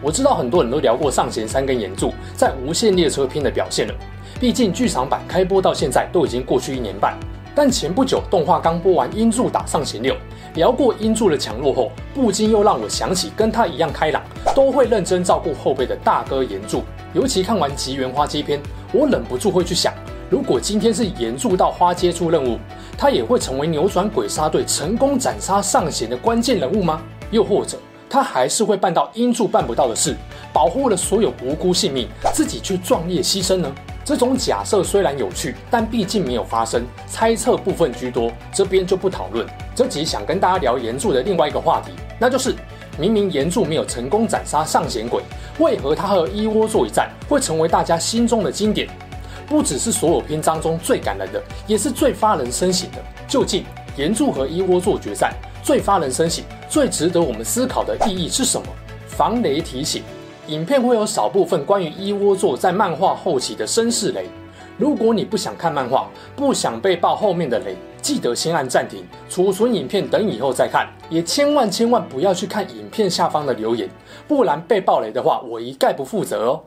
我知道很多人都聊过上弦三跟炎柱在无限列车篇的表现了，毕竟剧场版开播到现在都已经过去一年半。但前不久动画刚播完音柱打上弦六，聊过音柱的强弱后，不禁又让我想起跟他一样开朗，都会认真照顾后辈的大哥炎柱。尤其看完吉原花街篇，我忍不住会去想，如果今天是炎柱到花街出任务，他也会成为扭转鬼杀队成功斩杀上弦的关键人物吗？又或者？他还是会办到音柱办不到的事，保护了所有无辜性命，自己去壮烈牺牲呢？这种假设虽然有趣，但毕竟没有发生，猜测部分居多，这边就不讨论。这集想跟大家聊炎柱的另外一个话题，那就是明明炎柱没有成功斩杀上弦鬼，为何他和一窝座一战会成为大家心中的经典？不只是所有篇章中最感人的，也是最发人深省的。究竟炎柱和一窝座决战最发人深省？最值得我们思考的意义是什么？防雷提醒：影片会有少部分关于一窝座在漫画后期的身世雷。如果你不想看漫画，不想被爆后面的雷，记得先按暂停，储存影片，等以后再看。也千万千万不要去看影片下方的留言，不然被爆雷的话，我一概不负责哦。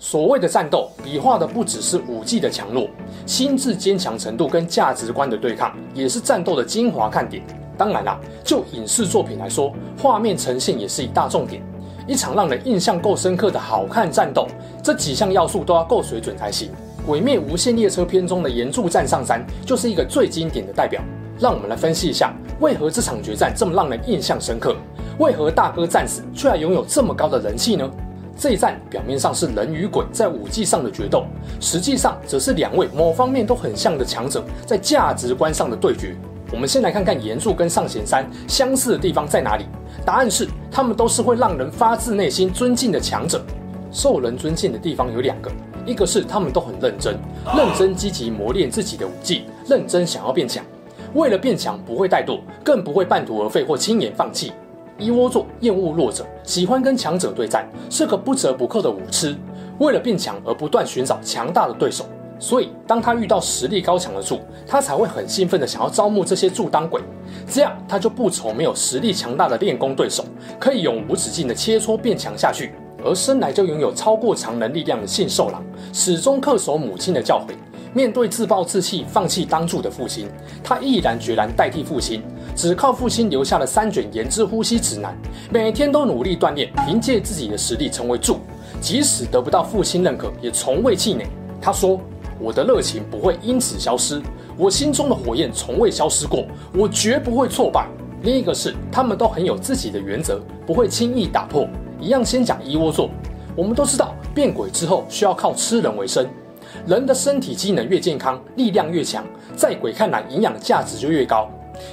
所谓的战斗，比划的不只是武技的强弱，心智坚强程度跟价值观的对抗，也是战斗的精华看点。当然啦，就影视作品来说，画面呈现也是一大重点。一场让人印象够深刻的好看战斗，这几项要素都要够水准才行。《鬼灭无限列车篇》中的炎柱战上山，就是一个最经典的代表。让我们来分析一下，为何这场决战这么让人印象深刻？为何大哥战死却还拥有这么高的人气呢？这一战表面上是人与鬼在武技上的决斗，实际上则是两位某方面都很像的强者在价值观上的对决。我们先来看看炎柱跟上弦三相似的地方在哪里？答案是，他们都是会让人发自内心尊敬的强者。受人尊敬的地方有两个，一个是他们都很认真，认真积极磨练自己的武技，认真想要变强，为了变强不会怠惰，更不会半途而废或轻言放弃。猗窝座厌恶弱者，喜欢跟强者对战，是个不折不扣的武痴。为了变强而不断寻找强大的对手，所以当他遇到实力高强的柱，他才会很兴奋的想要招募这些柱当鬼。这样他就不愁没有实力强大的练功对手，可以永无止境的切磋变强下去。而生来就拥有超过常人力量的信兽郎，始终恪守母亲的教诲。面对自暴自弃、放弃当柱的父亲，他毅然决然代替父亲，只靠父亲留下的三卷炎之呼吸指南，每天都努力锻炼，凭借自己的实力成为柱。即使得不到父亲认可，也从未气馁。他说：“我的热情不会因此消失，我心中的火焰从未消失过，我绝不会挫败。”另一个是，他们都很有自己的原则，不会轻易打破。一样先讲一窝座，我们都知道变鬼之后需要靠吃人为生。人的身体机能越健康，力量越强，在鬼看来，营养价值就越高。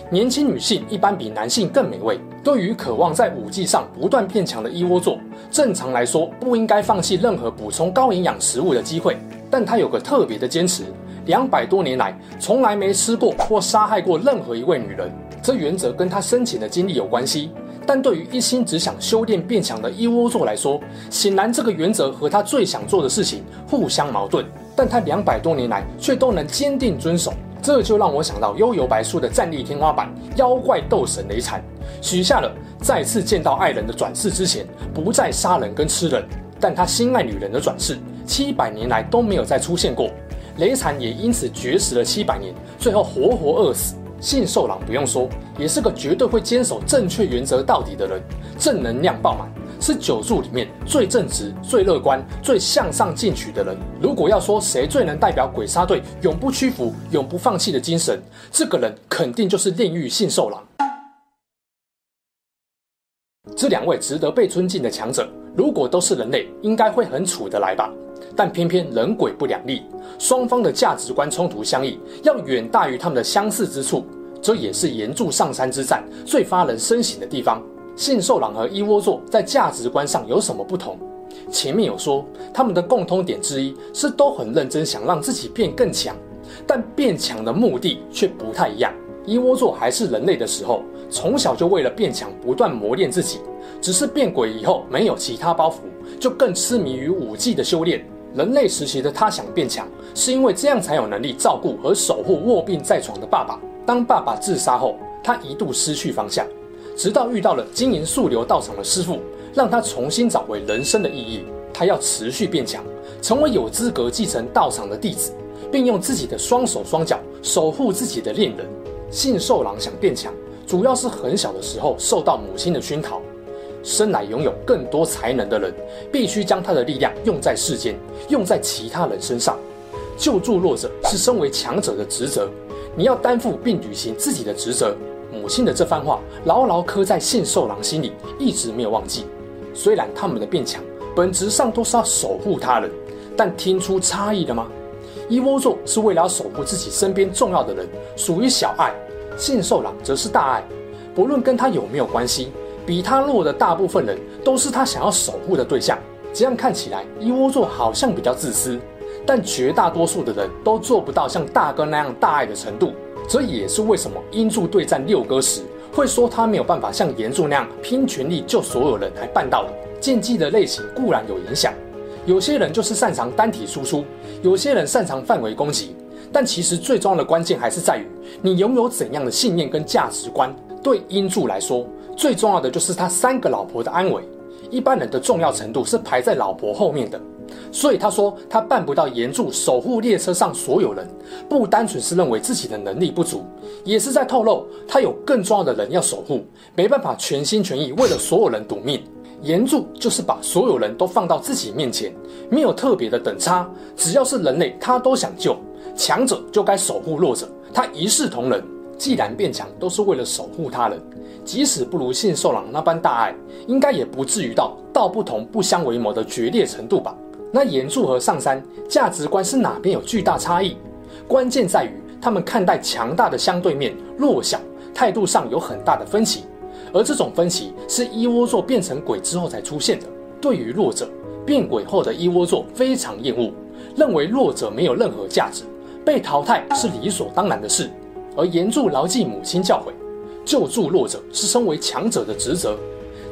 年轻女性一般比男性更美味。对于渴望在武技上不断变强的一窝座，正常来说不应该放弃任何补充高营养食物的机会。但他有个特别的坚持，两百多年来从来没吃过或杀害过任何一位女人。这原则跟他生前的经历有关系。但对于一心只想修炼变强的一窝座来说，显然这个原则和他最想做的事情互相矛盾。但他两百多年来却都能坚定遵守，这就让我想到《幽游白书》的战力天花板妖怪斗神雷禅，许下了再次见到爱人的转世之前不再杀人跟吃人，但他心爱女人的转世七百年来都没有再出现过，雷禅也因此绝食了七百年，最后活活饿死。信受郎不用说，也是个绝对会坚守正确原则到底的人，正能量爆满。是九柱里面最正直、最乐观、最向上进取的人。如果要说谁最能代表鬼杀队永不屈服、永不放弃的精神，这个人肯定就是炼狱信受郎。这两位值得被尊敬的强者，如果都是人类，应该会很处得来吧？但偏偏人鬼不两立，双方的价值观冲突相异，要远大于他们的相似之处。这也是岩柱上山之战最发人深省的地方。信受郎和猗窝座在价值观上有什么不同？前面有说，他们的共通点之一是都很认真想让自己变更强，但变强的目的却不太一样。猗窝座还是人类的时候，从小就为了变强不断磨练自己，只是变鬼以后没有其他包袱，就更痴迷于武技的修炼。人类时期的他想变强，是因为这样才有能力照顾和守护卧病在床的爸爸。当爸爸自杀后，他一度失去方向，直到遇到了经营素流道场的师傅，让他重新找回人生的意义。他要持续变强，成为有资格继承道场的弟子，并用自己的双手双脚守护自己的恋人。信受郎想变强，主要是很小的时候受到母亲的熏陶。生来拥有更多才能的人，必须将他的力量用在世间，用在其他人身上。救助弱者是身为强者的职责，你要担负并履行自己的职责。母亲的这番话牢牢刻在信受郎心里，一直没有忘记。虽然他们的变强本质上都是要守护他人，但听出差异了吗？一窝座是为了要守护自己身边重要的人，属于小爱；信受郎则是大爱，不论跟他有没有关系。比他弱的大部分人都是他想要守护的对象。这样看起来，一窝座好像比较自私，但绝大多数的人都做不到像大哥那样大爱的程度。这也是为什么英柱对战六哥时会说他没有办法像严柱那样拼全力救所有人来办到的。剑技的类型固然有影响，有些人就是擅长单体输出，有些人擅长范围攻击，但其实最重要的关键还是在于你拥有怎样的信念跟价值观。对英柱来说，最重要的就是他三个老婆的安危，一般人的重要程度是排在老婆后面的，所以他说他办不到炎柱守护列车上所有人，不单纯是认为自己的能力不足，也是在透露他有更重要的人要守护，没办法全心全意为了所有人赌命。炎柱就是把所有人都放到自己面前，没有特别的等差，只要是人类他都想救，强者就该守护弱者，他一视同仁。既然变强都是为了守护他人，即使不如信受郎那般大爱，应该也不至于到道不同不相为谋的决裂程度吧？那炎柱和上山价值观是哪边有巨大差异？关键在于他们看待强大的相对面弱小态度上有很大的分歧，而这种分歧是一窝座变成鬼之后才出现的。对于弱者，变鬼后的一窝座非常厌恶，认为弱者没有任何价值，被淘汰是理所当然的事。而炎柱牢记母亲教诲，救助弱者是身为强者的职责，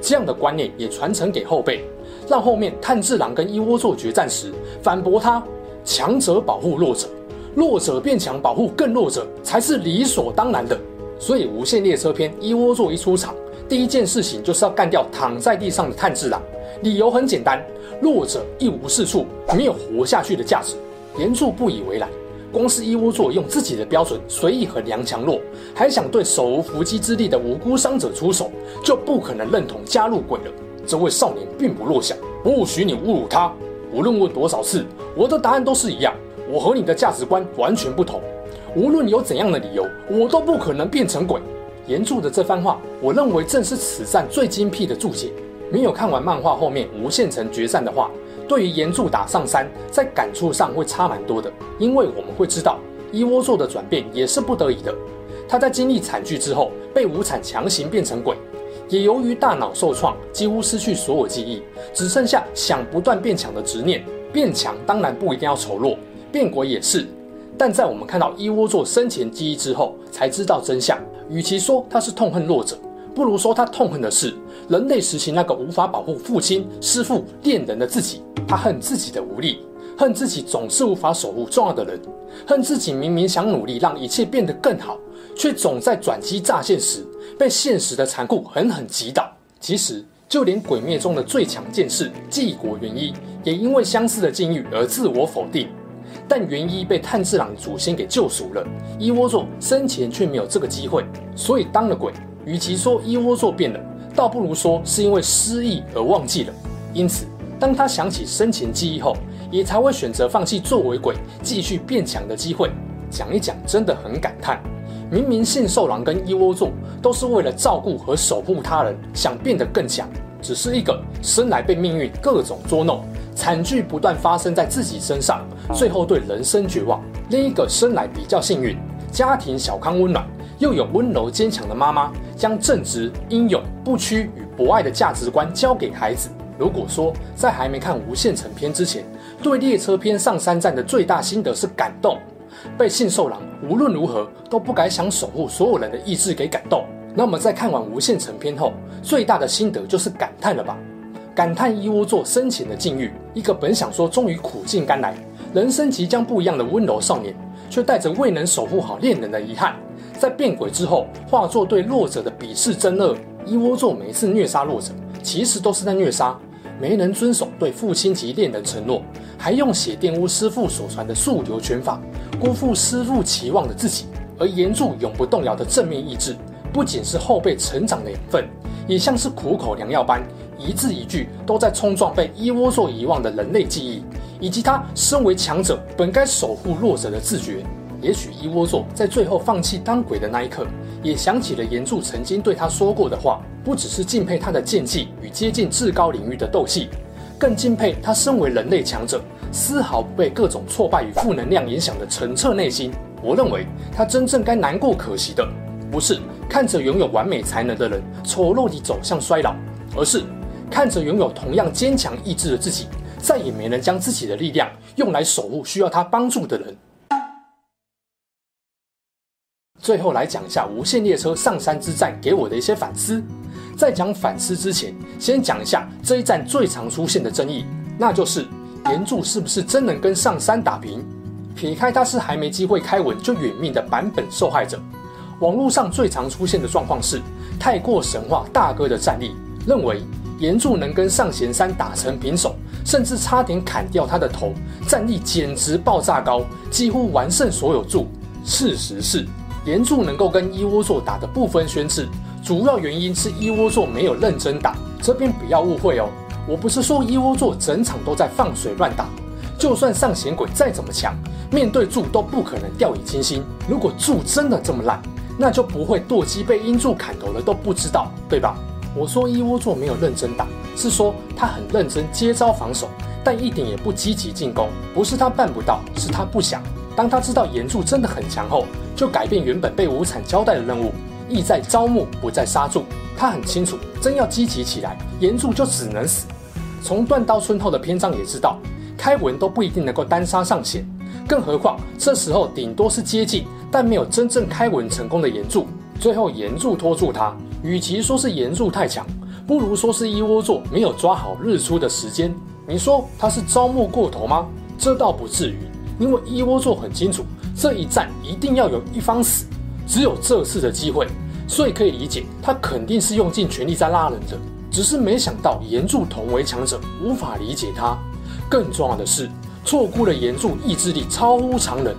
这样的观念也传承给后辈，让后面炭治郎跟猗窝座决战时反驳他：强者保护弱者，弱者变强保护更弱者才是理所当然的。所以无限列车篇猗窝座一出场，第一件事情就是要干掉躺在地上的炭治郎，理由很简单：弱者一无是处，没有活下去的价值。炎柱不以为然。光是猗窝座用自己的标准随意衡量强弱，还想对手无缚鸡之力的无辜伤者出手，就不可能认同加入鬼了。这位少年并不弱小，不许你侮辱他。无论问多少次，我的答案都是一样。我和你的价值观完全不同。无论有怎样的理由，我都不可能变成鬼。炎柱的这番话，我认为正是此战最精辟的注解。没有看完漫画后面无限城决战的话。对于炎柱打上山，在感触上会差蛮多的，因为我们会知道一窝座的转变也是不得已的。他在经历惨剧之后，被无惨强行变成鬼，也由于大脑受创，几乎失去所有记忆，只剩下想不断变强的执念。变强当然不一定要丑陋，变鬼也是。但在我们看到一窝座生前记忆之后，才知道真相。与其说他是痛恨弱者，不如说他痛恨的是人类时期那个无法保护父亲、师父、恋人的自己。他恨自己的无力，恨自己总是无法守护重要的人，恨自己明明想努力让一切变得更好，却总在转机乍现时被现实的残酷狠狠击倒。其实，就连《鬼灭》中的最强剑士继国元一，也因为相似的境遇而自我否定。但元一被炭治郎祖先给救赎了，猗窝座生前却没有这个机会，所以当了鬼。与其说猗窝座变了，倒不如说是因为失忆而忘记了。因此。当他想起生前记忆后，也才会选择放弃作为鬼继续变强的机会。讲一讲，真的很感叹。明明信受狼跟一窝座都是为了照顾和守护他人，想变得更强，只是一个生来被命运各种捉弄，惨剧不断发生在自己身上，最后对人生绝望；另一个生来比较幸运，家庭小康温暖，又有温柔坚强的妈妈，将正直、英勇、不屈与博爱的价值观教给孩子。如果说在还没看无限城篇之前，对列车篇上山站的最大心得是感动，被信受郎无论如何都不敢想守护所有人的意志给感动，那么在看完无限城篇后，最大的心得就是感叹了吧？感叹一窝座生前的境遇，一个本想说终于苦尽甘来，人生即将不一样的温柔少年，却带着未能守护好恋人的遗憾，在变鬼之后化作对弱者的鄙视憎恶。一窝座每次虐杀弱者，其实都是在虐杀没能遵守对父亲及恋人承诺，还用血玷污师父所传的速流拳法，辜负师父期望的自己。而炎柱永不动摇的正面意志，不仅是后辈成长的养分，也像是苦口良药般。一字一句都在冲撞被猗窝座遗忘的人类记忆，以及他身为强者本该守护弱者的自觉。也许猗窝座在最后放弃当鬼的那一刻，也想起了炎柱曾经对他说过的话，不只是敬佩他的剑技与接近至高领域的斗气，更敬佩他身为人类强者，丝毫不被各种挫败与负能量影响的澄澈内心。我认为他真正该难过可惜的，不是看着拥有完美才能的人丑陋地走向衰老，而是。看着拥有同样坚强意志的自己，再也没能将自己的力量用来守护需要他帮助的人。最后来讲一下无限列车上山之战给我的一些反思。在讲反思之前，先讲一下这一战最常出现的争议，那就是炎柱是不是真能跟上山打平？撇开他是还没机会开文就殒命的版本受害者，网络上最常出现的状况是太过神话大哥的战力，认为。炎柱能跟上弦山打成平手，甚至差点砍掉他的头，战力简直爆炸高，几乎完胜所有柱。事实是，炎柱能够跟一窝座打得不分轩輊，主要原因是一窝座没有认真打。这边不要误会哦，我不是说一窝座整场都在放水乱打，就算上弦鬼再怎么强，面对柱都不可能掉以轻心。如果柱真的这么烂，那就不会堕姬被阴柱砍头了都不知道，对吧？我说一窝座没有认真打，是说他很认真接招防守，但一点也不积极进攻。不是他办不到，是他不想。当他知道炎柱真的很强后，就改变原本被无惨交代的任务，意在招募，不再杀柱。他很清楚，真要积极起来，炎柱就只能死。从断刀村后的篇章也知道，开文都不一定能够单杀上弦，更何况这时候顶多是接近，但没有真正开文成功的炎柱。最后炎柱拖住他。与其说是炎柱太强，不如说是一窝座没有抓好日出的时间。你说他是招募过头吗？这倒不至于，因为一窝座很清楚这一战一定要有一方死，只有这次的机会，所以可以理解他肯定是用尽全力在拉人的。只是没想到炎柱同为强者，无法理解他。更重要的是，错估了炎柱意志力超乎常人，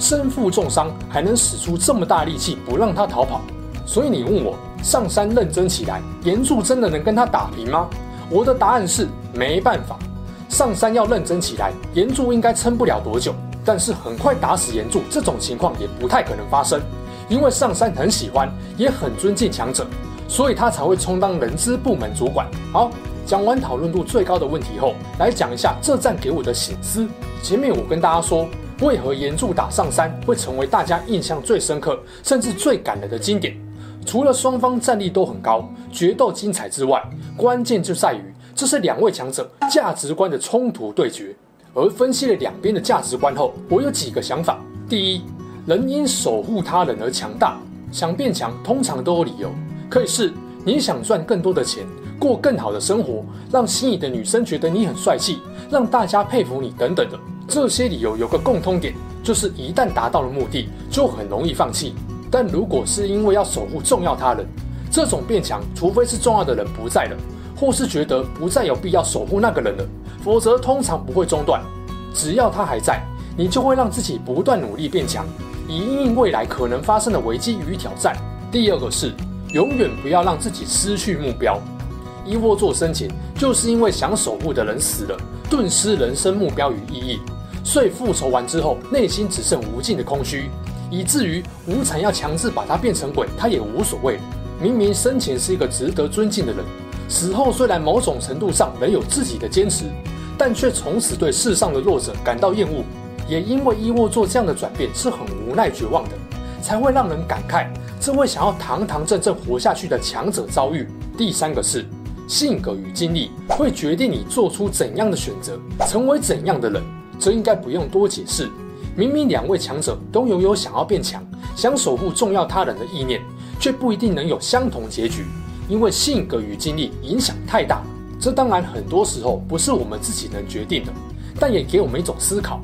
身负重伤还能使出这么大力气不让他逃跑。所以你问我。上山认真起来，炎柱真的能跟他打平吗？我的答案是没办法。上山要认真起来，炎柱应该撑不了多久。但是很快打死炎柱这种情况也不太可能发生，因为上山很喜欢，也很尊敬强者，所以他才会充当人资部门主管。好，讲完讨论度最高的问题后，来讲一下这战给我的醒思。前面我跟大家说，为何炎柱打上山会成为大家印象最深刻，甚至最感人的经典。除了双方战力都很高，决斗精彩之外，关键就在于这是两位强者价值观的冲突对决。而分析了两边的价值观后，我有几个想法：第一，人因守护他人而强大，想变强通常都有理由，可以是你想赚更多的钱，过更好的生活，让心仪的女生觉得你很帅气，让大家佩服你等等的。这些理由有个共通点，就是一旦达到了目的，就很容易放弃。但如果是因为要守护重要他人，这种变强，除非是重要的人不在了，或是觉得不再有必要守护那个人了，否则通常不会中断。只要他还在，你就会让自己不断努力变强，以应应未来可能发生的危机与挑战。第二个是，永远不要让自己失去目标。猗窝座生前就是因为想守护的人死了，顿失人生目标与意义，所以复仇完之后，内心只剩无尽的空虚。以至于无惨要强制把他变成鬼，他也无所谓。明明生前是一个值得尊敬的人，死后虽然某种程度上仍有自己的坚持，但却从此对世上的弱者感到厌恶。也因为猗窝做这样的转变是很无奈绝望的，才会让人感慨这位想要堂堂正正活下去的强者遭遇。第三个是性格与经历会决定你做出怎样的选择，成为怎样的人，这应该不用多解释。明明两位强者都拥有想要变强、想守护重要他人的意念，却不一定能有相同结局，因为性格与经历影响太大。这当然很多时候不是我们自己能决定的，但也给我们一种思考：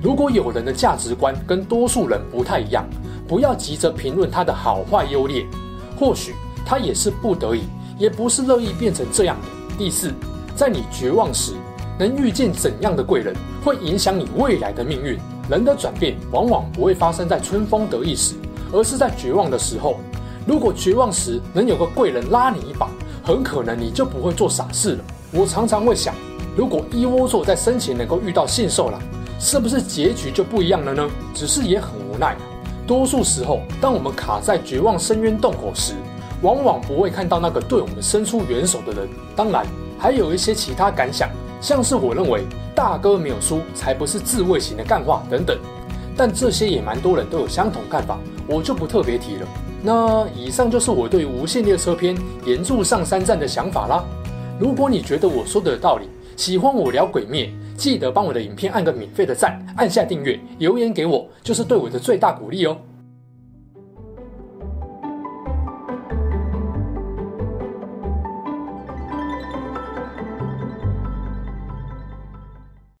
如果有人的价值观跟多数人不太一样，不要急着评论他的好坏优劣，或许他也是不得已。也不是乐意变成这样的。第四，在你绝望时，能遇见怎样的贵人，会影响你未来的命运。人的转变往往不会发生在春风得意时，而是在绝望的时候。如果绝望时能有个贵人拉你一把，很可能你就不会做傻事了。我常常会想，如果猗窝座在生前能够遇到杏寿郎，是不是结局就不一样了呢？只是也很无奈。多数时候，当我们卡在绝望深渊洞口时，往往不会看到那个对我们伸出援手的人。当然，还有一些其他感想，像是我认为大哥没有输，才不是自卫型的干话等等。但这些也蛮多人都有相同看法，我就不特别提了。那以上就是我对《无限列车篇：炎柱上三站》的想法啦。如果你觉得我说的有道理，喜欢我聊鬼灭，记得帮我的影片按个免费的赞，按下订阅，留言给我，就是对我的最大鼓励哦。